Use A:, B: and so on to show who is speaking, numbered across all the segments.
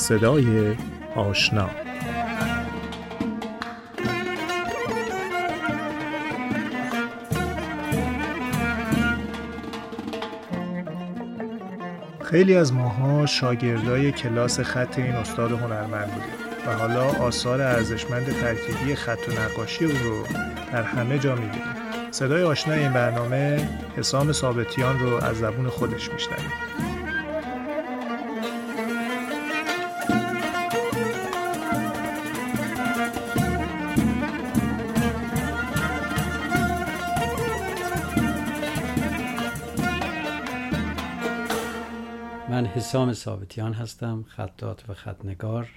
A: صدای آشنا. خیلی از ماها شاگردای کلاس خط این استاد هنرمند بودیم و حالا آثار ارزشمند ترکیبی خط و نقاشی او رو در همه جا می‌بینیم. صدای آشنا این برنامه حسام ثابتیان رو از زبون خودش میشنویم
B: حسام ثابتیان هستم خطات و خطنگار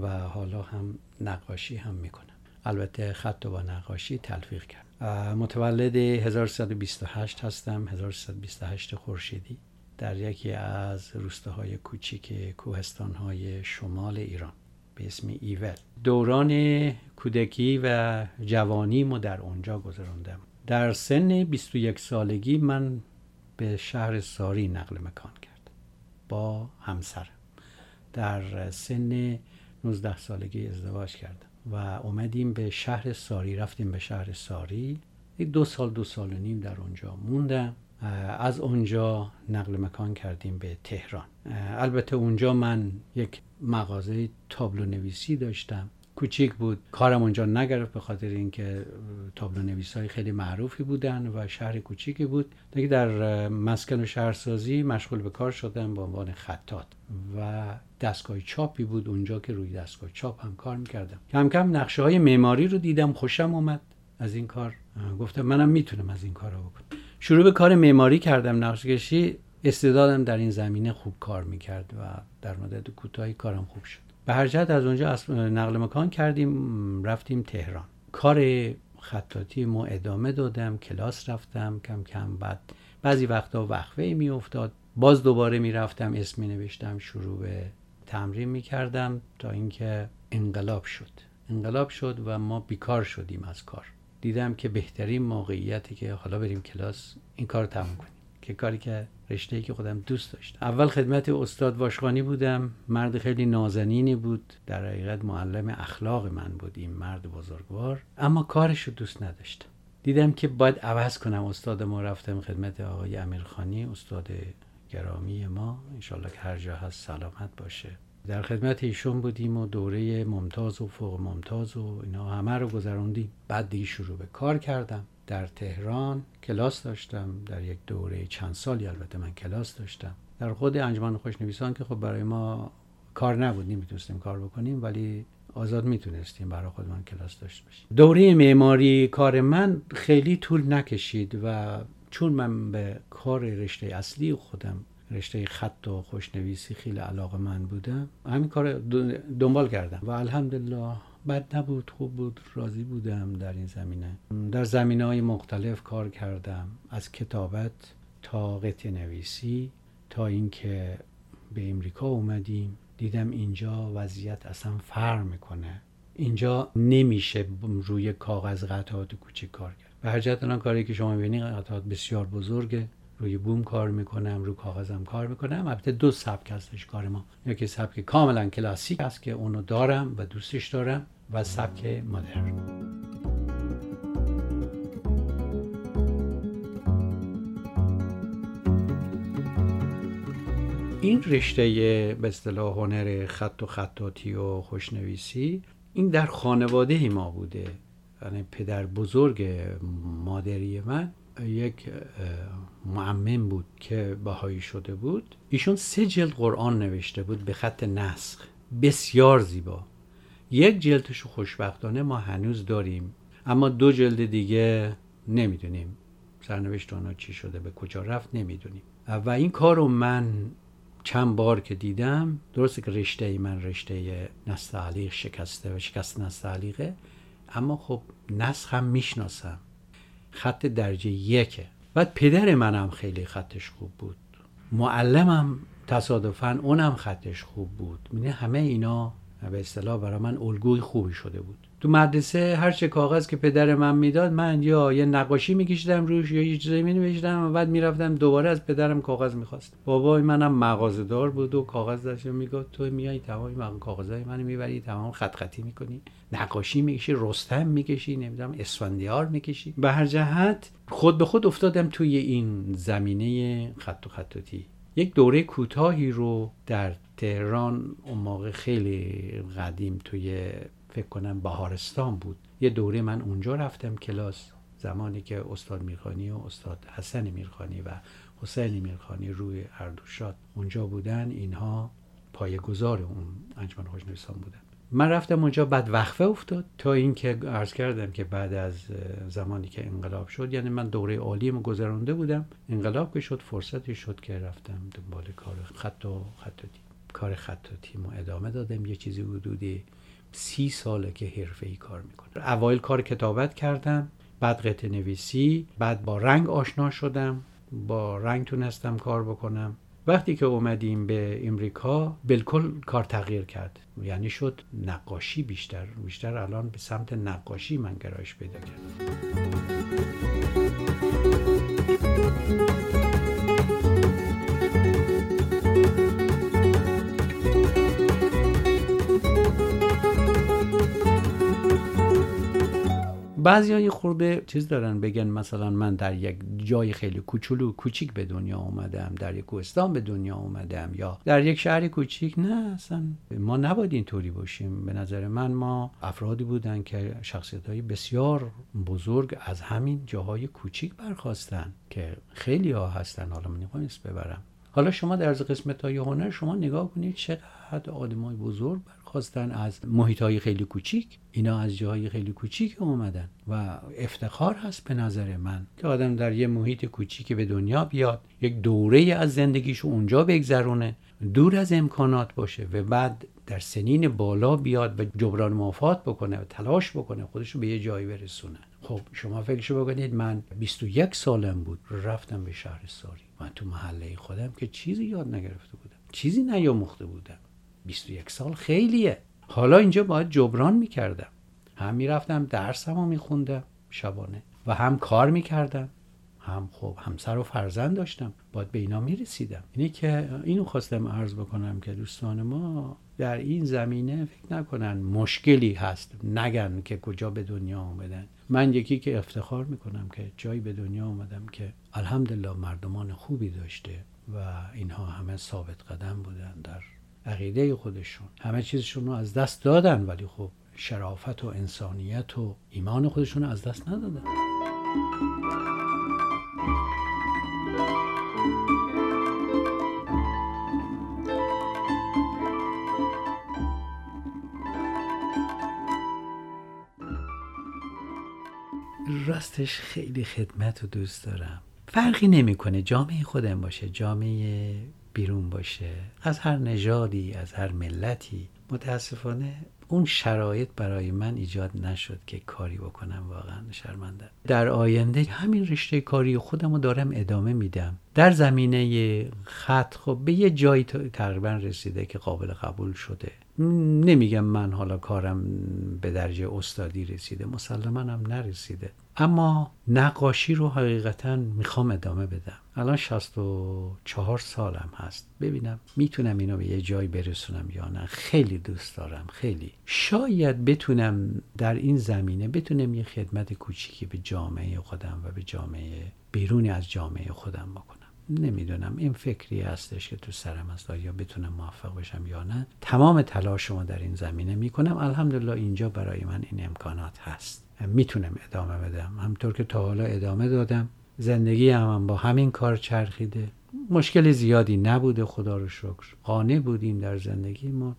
B: و حالا هم نقاشی هم می‌کنم. البته خط و نقاشی تلفیق کرد. متولد 1328 هستم 1328 خورشیدی در یکی از روستاهای کوچیک کوهستانهای شمال ایران به اسم ایول. دوران کودکی و جوانیمو در اونجا گذراندم در سن 21 سالگی من به شهر ساری نقل مکان کردم. با همسر. در سن 19 سالگی ازدواج کردم و اومدیم به شهر ساری رفتیم به شهر ساری. دو سال دو سال و نیم در اونجا موندم. از اونجا نقل مکان کردیم به تهران. البته اونجا من یک مغازه تابلو نویسی داشتم. کوچیک بود. کارم اونجا نگرفت به خاطر اینکه تابلو نویس های خیلی معروفی بودن و شهر کوچیکی بود. دیگه در مسکن و شهرسازی مشغول به کار شدم به عنوان خطات و دستگاه چاپی بود اونجا که روی دستگاه چاپ هم کار می‌کردم. کم کم نقشه های معماری رو دیدم خوشم اومد از این کار. گفتم منم می‌تونم از این کار رو بکنم. شروع به کار معماری کردم. نقشه کشی استعدادم در این زمینه خوب کار می‌کرد و در مدت کوتاهی کارم خوب شد. به هر جهت از اونجا نقل مکان کردیم رفتیم تهران. کار خطاطی ما ادامه دادم کلاس رفتم کم کم بعد بعضی وقتا وقفه می افتاد باز دوباره می‌رفتم اسم می نوشتم شروع به تمرین می کردم تا اینکه انقلاب شد. انقلاب شد و ما بیکار شدیم از کار. دیدم که بهترین موقعیتی که حالا بریم کلاس این کار تموم کنیم. که کاری که رشته که خودم دوست داشتم. اول خدمت استاد واشخانی بودم. مرد خیلی نازنینی بود. در حقیقت معلم اخلاق من بود. این مرد بزرگوار. اما کارش رو دوست نداشتم. دیدم که باید عوض کنم استاد ما. رفتم خدمت آقای امیرخانی استاد گرامی ما. انشالله که هر جا هست سلامت باشه. در خدمت ایشون بودیم و دوره ممتاز و فوق ممتاز و اینا همه رو گذروندیم. بعد دیگه شروع به کار کردم. در تهران کلاس داشتم در یک دوره چند سالی البته من کلاس داشتم. در خود انجمن خوشنویسان که خب برای ما کار نبود نمی‌تونستیم کار بکنیم ولی آزاد می‌تونستیم برای خودمان کلاس داشته باشیم. دوره معماری کار من خیلی طول نکشید و چون من به کار رشته اصلی خودم رشته خط و خوشنویسی خیلی علاقه من بودم همین کار دنبال کردم. و الحمدلله بد نبود خوب بود راضی بودم در این زمینه. در زمینه های مختلف کار کردم. از کتابت تا قطع نویسی تا اینکه به امریکا اومدیم. دیدم اینجا وضعیت اصلا فرق می‌کنه. اینجا نمیشه روی کاغذ قطعات کوچیک کار کرد. به هر جهت کاری که شما ببینید قطعات بسیار بزرگه. روی بوم کار می‌کنم روی کاغذم کار می‌کنم. البته دو سبک هستش کار ما. یکی سبک کاملا کلاسیک است که اونو دارم و دوستش دارم. و سبک مدرن. این رشته به اصطلاح هنر خط و خطاطی و خوشنویسی این در خانواده ما بوده. یعنی پدر بزرگ مادری من یک معمم بود که بهایی شده بود. ایشون سه جلد قرآن نوشته بود به خط نسخ. بسیار زیبا. یک جلدش خوشبختانه ما هنوز داریم اما دو جلد دیگه نمی‌دونیم. سرنوشت آنها چی شده به کجا رفت نمی‌دونیم. و این کار رو من چند بار که دیدم درسته که رشته ای من رشته نستعلیق شکسته و شکست نستعلیقه اما خب نسخ هم می‌شناسم. خط درجه یکه بعد پدر منم خیلی خطش خوب بود. معلمم تصادفا اونم خطش خوب بود. میده همه اینا به اصطلاح برای من الگوی خوبی شده بود. تو مدرسه هر چه کاغذ که پدر من می‌داد من یا یه نقاشی میکشیدم روش یا یه چیزایی مینوشتم و بعد می‌رفتم دوباره از پدرم کاغذ می‌خواست. بابای منم مغازه‌دار بود و کاغذ داشت می‌گفت تو میای تمام کاغذای منو می‌بری تمام خط خطی می‌کنی. نقاشی می‌کشی رستم می‌کشی نمی‌دونم اسفندیار می‌کشی. به هر جهت خود به خود افتادم توی این زمینه خط و خطاتی. یک دوره کوتاهی رو در تهران اون موقع خیلی قدیم توی فکر کنم بهارستان بود. یه دوره من اونجا رفتم کلاس زمانی که استاد میرخانی و استاد حسن میرخانی و حسین میرخانی روی اردوشاد اونجا بودن. اینها پایه‌گذار اون انجمن خوشنویسان بودن. من رفتم اونجا بعد وقفه افتاد تا اینکه عرض کردم که بعد از زمانی که انقلاب شد یعنی من دوره عالیم گذرانده بودم انقلاب که شد فرصتی شد که رفتم دنبال کار خط و خطاطی کار خطاطی ما ادامه دادم. یه چیزی حدودی سی ساله که حرفه ای کار می‌کنم. اوایل کار کتابت کردم بعد قطع نویسی بعد با رنگ آشنا شدم با رنگ تونستم کار بکنم. وقتی که اومدیم به امریکا بالکل کار تغییر کرد. یعنی شد نقاشی بیشتر. بیشتر الان به سمت نقاشی من گرایش پیدا کردم. بعضی های خورده چیز دارن بگن مثلا من در یک جای خیلی کوچولو کوچیک به دنیا اومدم در یک کوهستان به دنیا اومدم یا در یک شهر کوچیک نه اصلا ما نباید اینطوری باشیم. به نظر من ما افرادی بودن که شخصیت های بسیار بزرگ از همین جاهای کوچیک برخواستن که خیلی ها هستن. حالا من ببرم. حالا شما در قسمت های هنر شما نگاه کنید چقدر آدمای بزرگ خواستن از محیط های خیلی کوچیک اینا از جاهای خیلی کوچیک اومدن و افتخار هست به نظر من که آدم در یه محیط کوچیک به دنیا بیاد یک دوره از زندگیشو اونجا بگذرونه دور از امکانات باشه و بعد در سنین بالا بیاد و جبران مافات بکنه و تلاش بکنه خودشو به یه جایی برسونه. خب شما فکرشو بکنید من 21 سالم بود رفتم به شهر ساری من تو محله خودم که چیزی یاد نگرفته بودم. چیزی نیاموخته بودم. 21 سال خیلیه. حالا اینجا باید جبران می‌کردم. هم می‌رفتم درسم رو میخوندم شبانه و هم کار می‌کردم. هم خب همسر و فرزند داشتم. باید به اینا می‌رسیدم. اینه که اینو خواستم عرض بکنم که دوستان ما در این زمینه فکر نکنن مشکلی هست. نگن که کجا به دنیا آمدن من یکی که افتخار می‌کنم که جایی به دنیا آمدم که الحمدلله مردمان خوبی داشته و اینها همه ثابت قدم بودن در عقیده خودشون. همه چیزشون رو از دست دادن ولی خب شرافت و انسانیت و ایمان خودشون رو از دست ندادن. راستش خیلی خدمت رو دوست دارم. فرقی نمی‌کنه. جامعه خودم باشه جامعه بیرون باشه. از هر نژادی از هر ملتی. متاسفانه اون شرایط برای من ایجاد نشد که کاری بکنم. واقعا شرمنده. در آینده همین رشته کاری خودم رو دارم ادامه میدم. در زمینه خط خب به یه جایی تقریبا رسیده که قابل قبول شده. نمیگم من حالا کارم به درجه استادی رسیده مسلما هم نرسیده. اما نقاشی رو حقیقتا می‌خوام ادامه بدم. الان 64 سالم هست. ببینم می‌تونم اینو به یه جایی برسونم یا نه. خیلی دوست دارم خیلی. شاید بتونم در این زمینه بتونم یه خدمت کوچیکی به جامعه خودم و به جامعه بیرونی از جامعه خودم بکنم. نمی‌دونم. این فکری هستش که تو سرم هست یا بتونم موفق بشم یا نه؟ تمام تلاش شما در این زمینه می‌کنم. الحمدلله اینجا برای من این امکانات هست. می‌تونم ادامه بدم. همطور که تا حالا ادامه دادم زندگی هم, هم با همین کار چرخیده. مشکل زیادی نبوده خدا رو شکر. قانع بودیم در زندگی ما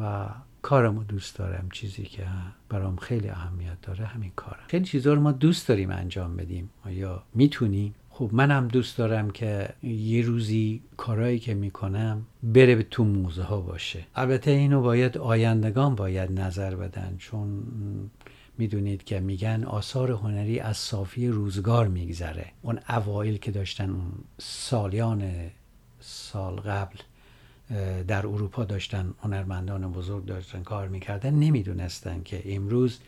B: و کارمو دوست دارم. چیزی که برام خیلی اهمیت داره همین کارم. خیلی چیزا رو ما دوست داریم انجام بدیم. آیا می‌تونیم؟ خب منم دوست دارم که یه روزی کارهایی که می‌کنم بره به تو موزه ها باشه. البته اینو باید آیندگان باید نظر بدن چون می‌دونید که میگن آثار هنری از صافی روزگار میگذره. اون اوایل که داشتن اون سالیان سال قبل در اروپا داشتن هنرمندان بزرگ داشتن کار می‌کردن نمی‌دونستن که امروز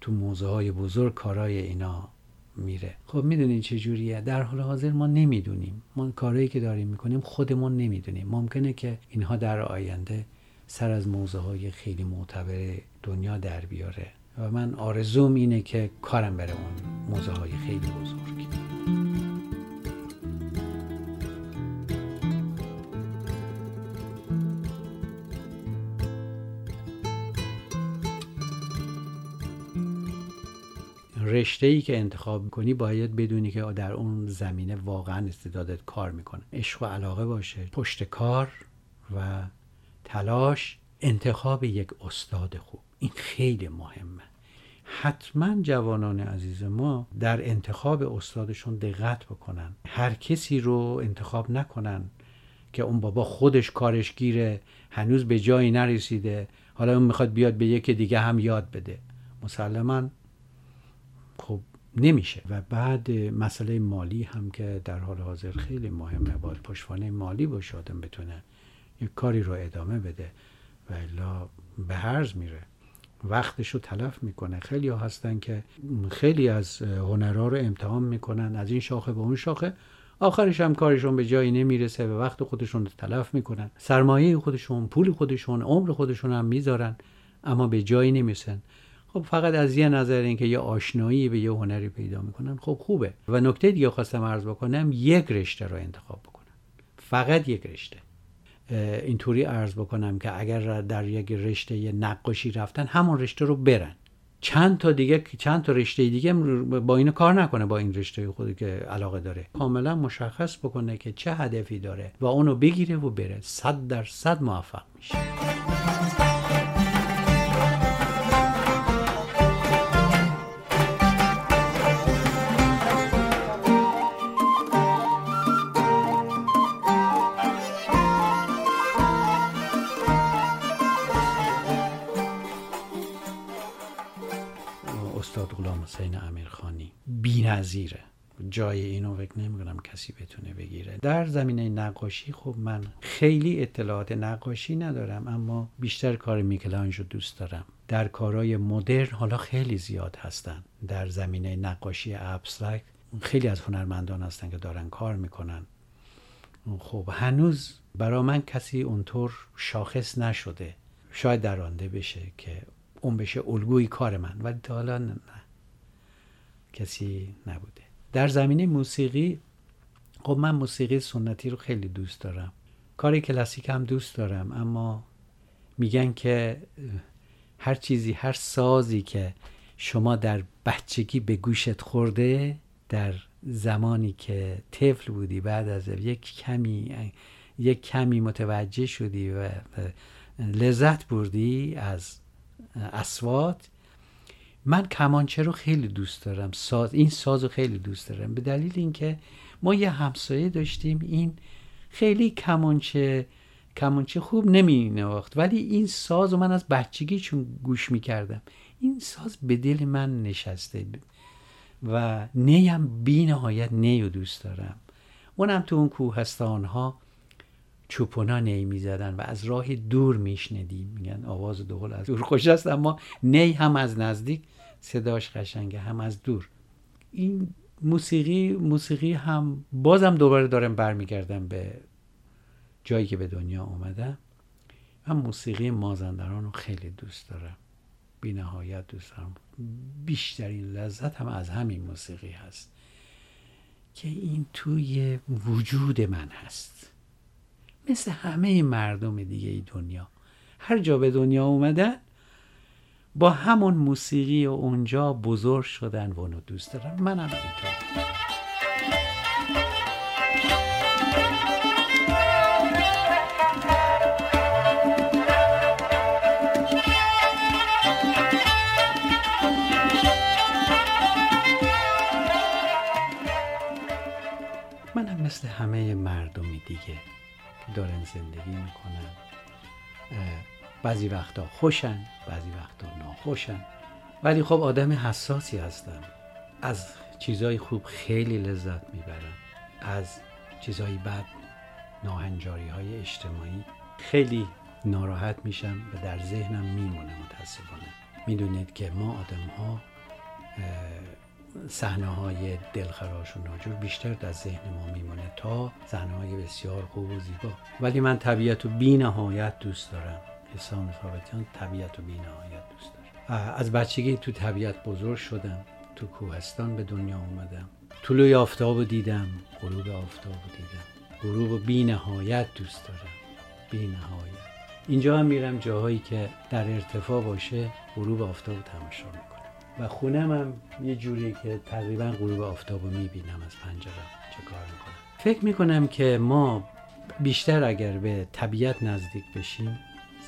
B: تو موزه های بزرگ کارای اینا میره. خب می‌دونین چه جوریه. در حال حاضر ما نمی‌دونیم. ما کارهایی که داریم می‌کنیم خودمون نمی‌دونیم. ممکنه که اینها در آینده سر از موزه های خیلی معتبر دنیا در بیاره. و من آرزوم اینه که کارم بره اون موزه های خیلی بزرگ رشته ای که انتخاب می‌کنی باید بدونی که در اون زمینه واقعا استعدادت کار می‌کنه. عشق و علاقه باشه پشت کار و تلاش انتخاب یک استاد خوب. این خیلی مهمه. حتما جوانان عزیز ما در انتخاب استادشون دقت بکنن. هر کسی رو انتخاب نکنن که اون بابا خودش کارش گیره هنوز به جایی نرسیده حالا اون می‌خواد بیاد به یکی دیگه هم یاد بده. مسلما خب نمیشه. و بعد مسئله مالی هم که در حال حاضر خیلی مهمه. باید پشتوانه مالی باشه آدم بتونه یک کاری رو ادامه بده و الا به هرز میره. وقتش رو تلف می‌کنه. خیلی ها هستن که خیلی از هنرها رو امتحان می‌کنن. از این شاخه به اون شاخه. آخرش هم کارشون به جایی نمی‌رسه و وقت خودشون رو تلف می‌کنن. سرمایه خودشون پول خودشون عمر خودشون هم می‌ذارن اما به جایی نمی‌رسن. خب فقط از یه نظر اینکه یه آشنایی به یه هنری پیدا می‌کنن خب خوبه. و نکته دیگه خواستم عرض بکنم یک رشته رو انتخاب بکنن. فقط یک رشته. اینطوری عرض بکنم که اگر در یک رشته نقاشی رفتن همون رشته رو برن. چند تا دیگه چند تا رشته دیگه با اینو کار نکنه با این رشته خودی که علاقه داره. کاملا مشخص بکنه که چه هدفی داره و اونو بگیره و بره. صد در صد موفق میشه. نظیره جای اینو فکر نمی‌کنم کسی بتونه بگیره. در زمینه نقاشی خب من خیلی اطلاعات نقاشی ندارم اما بیشتر کار میکلانج دوست دارم. در کارهای مدرن حالا خیلی زیاد هستن. در زمینه نقاشی ابسترکت خیلی از هنرمندان هستن که دارن کار می‌کنن. خب هنوز برا من کسی اونطور شاخص نشده. شاید درانده بشه که اون بشه الگوی کار من. ولی تا حالا کسی نبوده. در زمینه موسیقی خب من موسیقی سنتی رو خیلی دوست دارم. کار کلاسیک هم دوست دارم اما میگن که هر چیزی هر سازی که شما در بچگی به گوشت خورده در زمانی که طفل بودی بعد از یک کمی یک کمی متوجه شدی و لذت بردی از اسوات من کمانچه رو خیلی دوست دارم. ساز این ساز رو خیلی دوست دارم. به دلیل اینکه ما یه همسایه داشتیم. این خیلی کمانچه کمانچه خوب نمی نواخت ولی این ساز رو من از بچگی چون گوش می کردم این ساز به دل من نشسته. و نیم بی نهایت نی دوست دارم. اونم تو اون کوهستان ها چوپونا نی می‌زدن و از راه دور میشنیدیم. میگن آواز دهل از دور خوش است اما نی هم از نزدیک صداش قشنگه هم از دور. این موسیقی موسیقی هم بازم دوباره دارم برمیگردم به جایی که به دنیا اومدم. من موسیقی مازندران رو خیلی دوست دارم. بی نهایت دوست دارم. بیشترین لذت هم از همین موسیقی هست که این توی وجود من هست. مثل همه مردم دیگه ای دنیا. هر جا به دنیا اومدن با همون موسیقی و اونجا بزرگ شدن و اونو دوست دارن. منم اینطور. منم مثل همه مردمی دیگه که دارن زندگی می‌کنن بعضی وقتا خوشن بعضی وقتا ناخوشن ولی خب آدم حساسی هستم. از چیزهای خوب خیلی لذت می‌برم. از چیزهای بد ناهنجاری های اجتماعی. خیلی ناراحت میشم و در ذهنم میمونه متاسفانه. می‌دونید که ما آدم ها صحنه های دلخراش و ناجور بیشتر در ذهن ما میمونه تا صحنه های بسیار خوب و زیبا. ولی من طبیعت و بی نهایت دوست دارم. حسام ثابتیان طبیعت و بی نهایت دوست دارم. از بچگی تو طبیعت بزرگ شدم تو کوهستان به دنیا اومدم. طلوع آفتاب دیدم غروب آفتاب دیدم. غروب بی نهایت دوست دارم بی نهایت اینجا هم میرم جاهایی که در ارتفاع باشه غروب آفتاب تماشا می‌کنم. و خونم هم یه جوری که تقریبا غروب آفتاب رو می‌بینم از پنجره. چه کار می‌کنم؟ فکر می‌کنم که ما بیشتر اگر به طبیعت نزدیک بشیم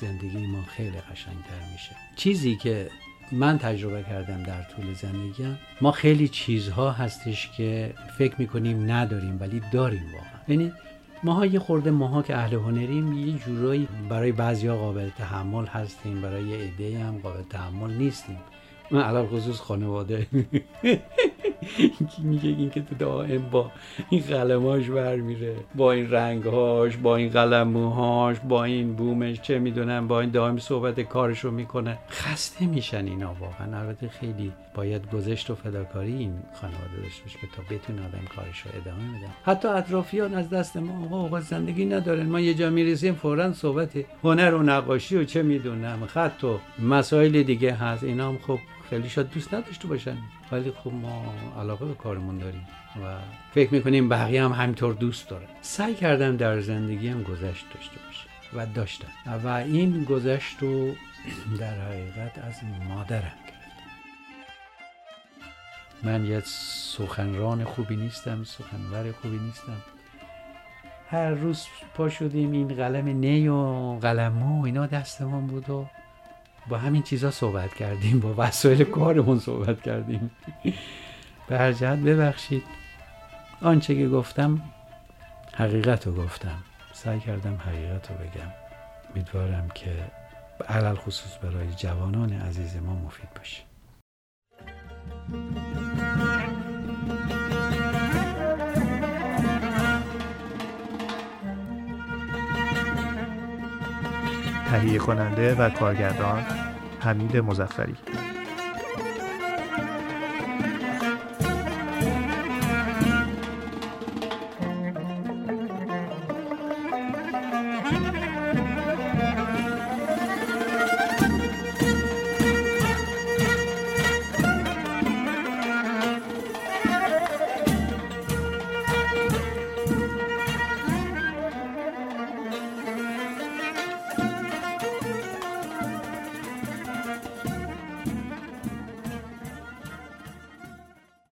B: زندگی ما خیلی قشنگتر میشه. چیزی که من تجربه کردم در طول زندگیم ما خیلی چیزها هستش که فکر می‌کنیم نداریم ولی داریم واقعا. یعنی ماها یه خورده ماها که اهل هنریم یه جورایی برای بعضیا قابل تحمل هستیم برای یه هم قابل تحمل نیستیم. من علال خصوص خانواده. میگه این که تو دائم با این قلماش بر میره با این رنگهاش با این قلموهاش با این بومش چه می‌دونم با این دائم صحبت کارشو می‌کنه. خسته میشن اینا واقعا. البته خیلی باید گذشت و فداکاری این خانواده داشته باشه تا بتونه آدم کارش رو ادامه بده. حتی اطرافیان از دست ما آقا آقا زندگی ندارن. ما یه جا می‌رسیم فورا صحبت هنر و نقاشی و چه می‌دونم خط و مسائل دیگه هست. اینا هم خب خیلی شاید دوست نداشته باشن. ولی خب ما علاقه به کارمون داریم و فکر می‌کنیم بقیه هم همینطور دوست داره سعی کردم در زندگیم گذشت داشته باشه و داشتم. و این گذشت رو در حقیقت از مادرم گرفتم. من یه سخنران خوبی نیستم سخنور خوبی نیستم. هر روز پا شدیم این قلم نی و قلمو اینا دستمان بود و با همین چیزا صحبت کردیم با وسایل کارمون صحبت کردیم. به هر جهت ببخشید. آنچه که گفتم حقیقت رو گفتم. سعی کردم حقیقت رو بگم. امیدوارم که علل خصوص برای جوانان عزیز ما مفید باشه.
A: تهیه کننده و کارگردان حمید مزفری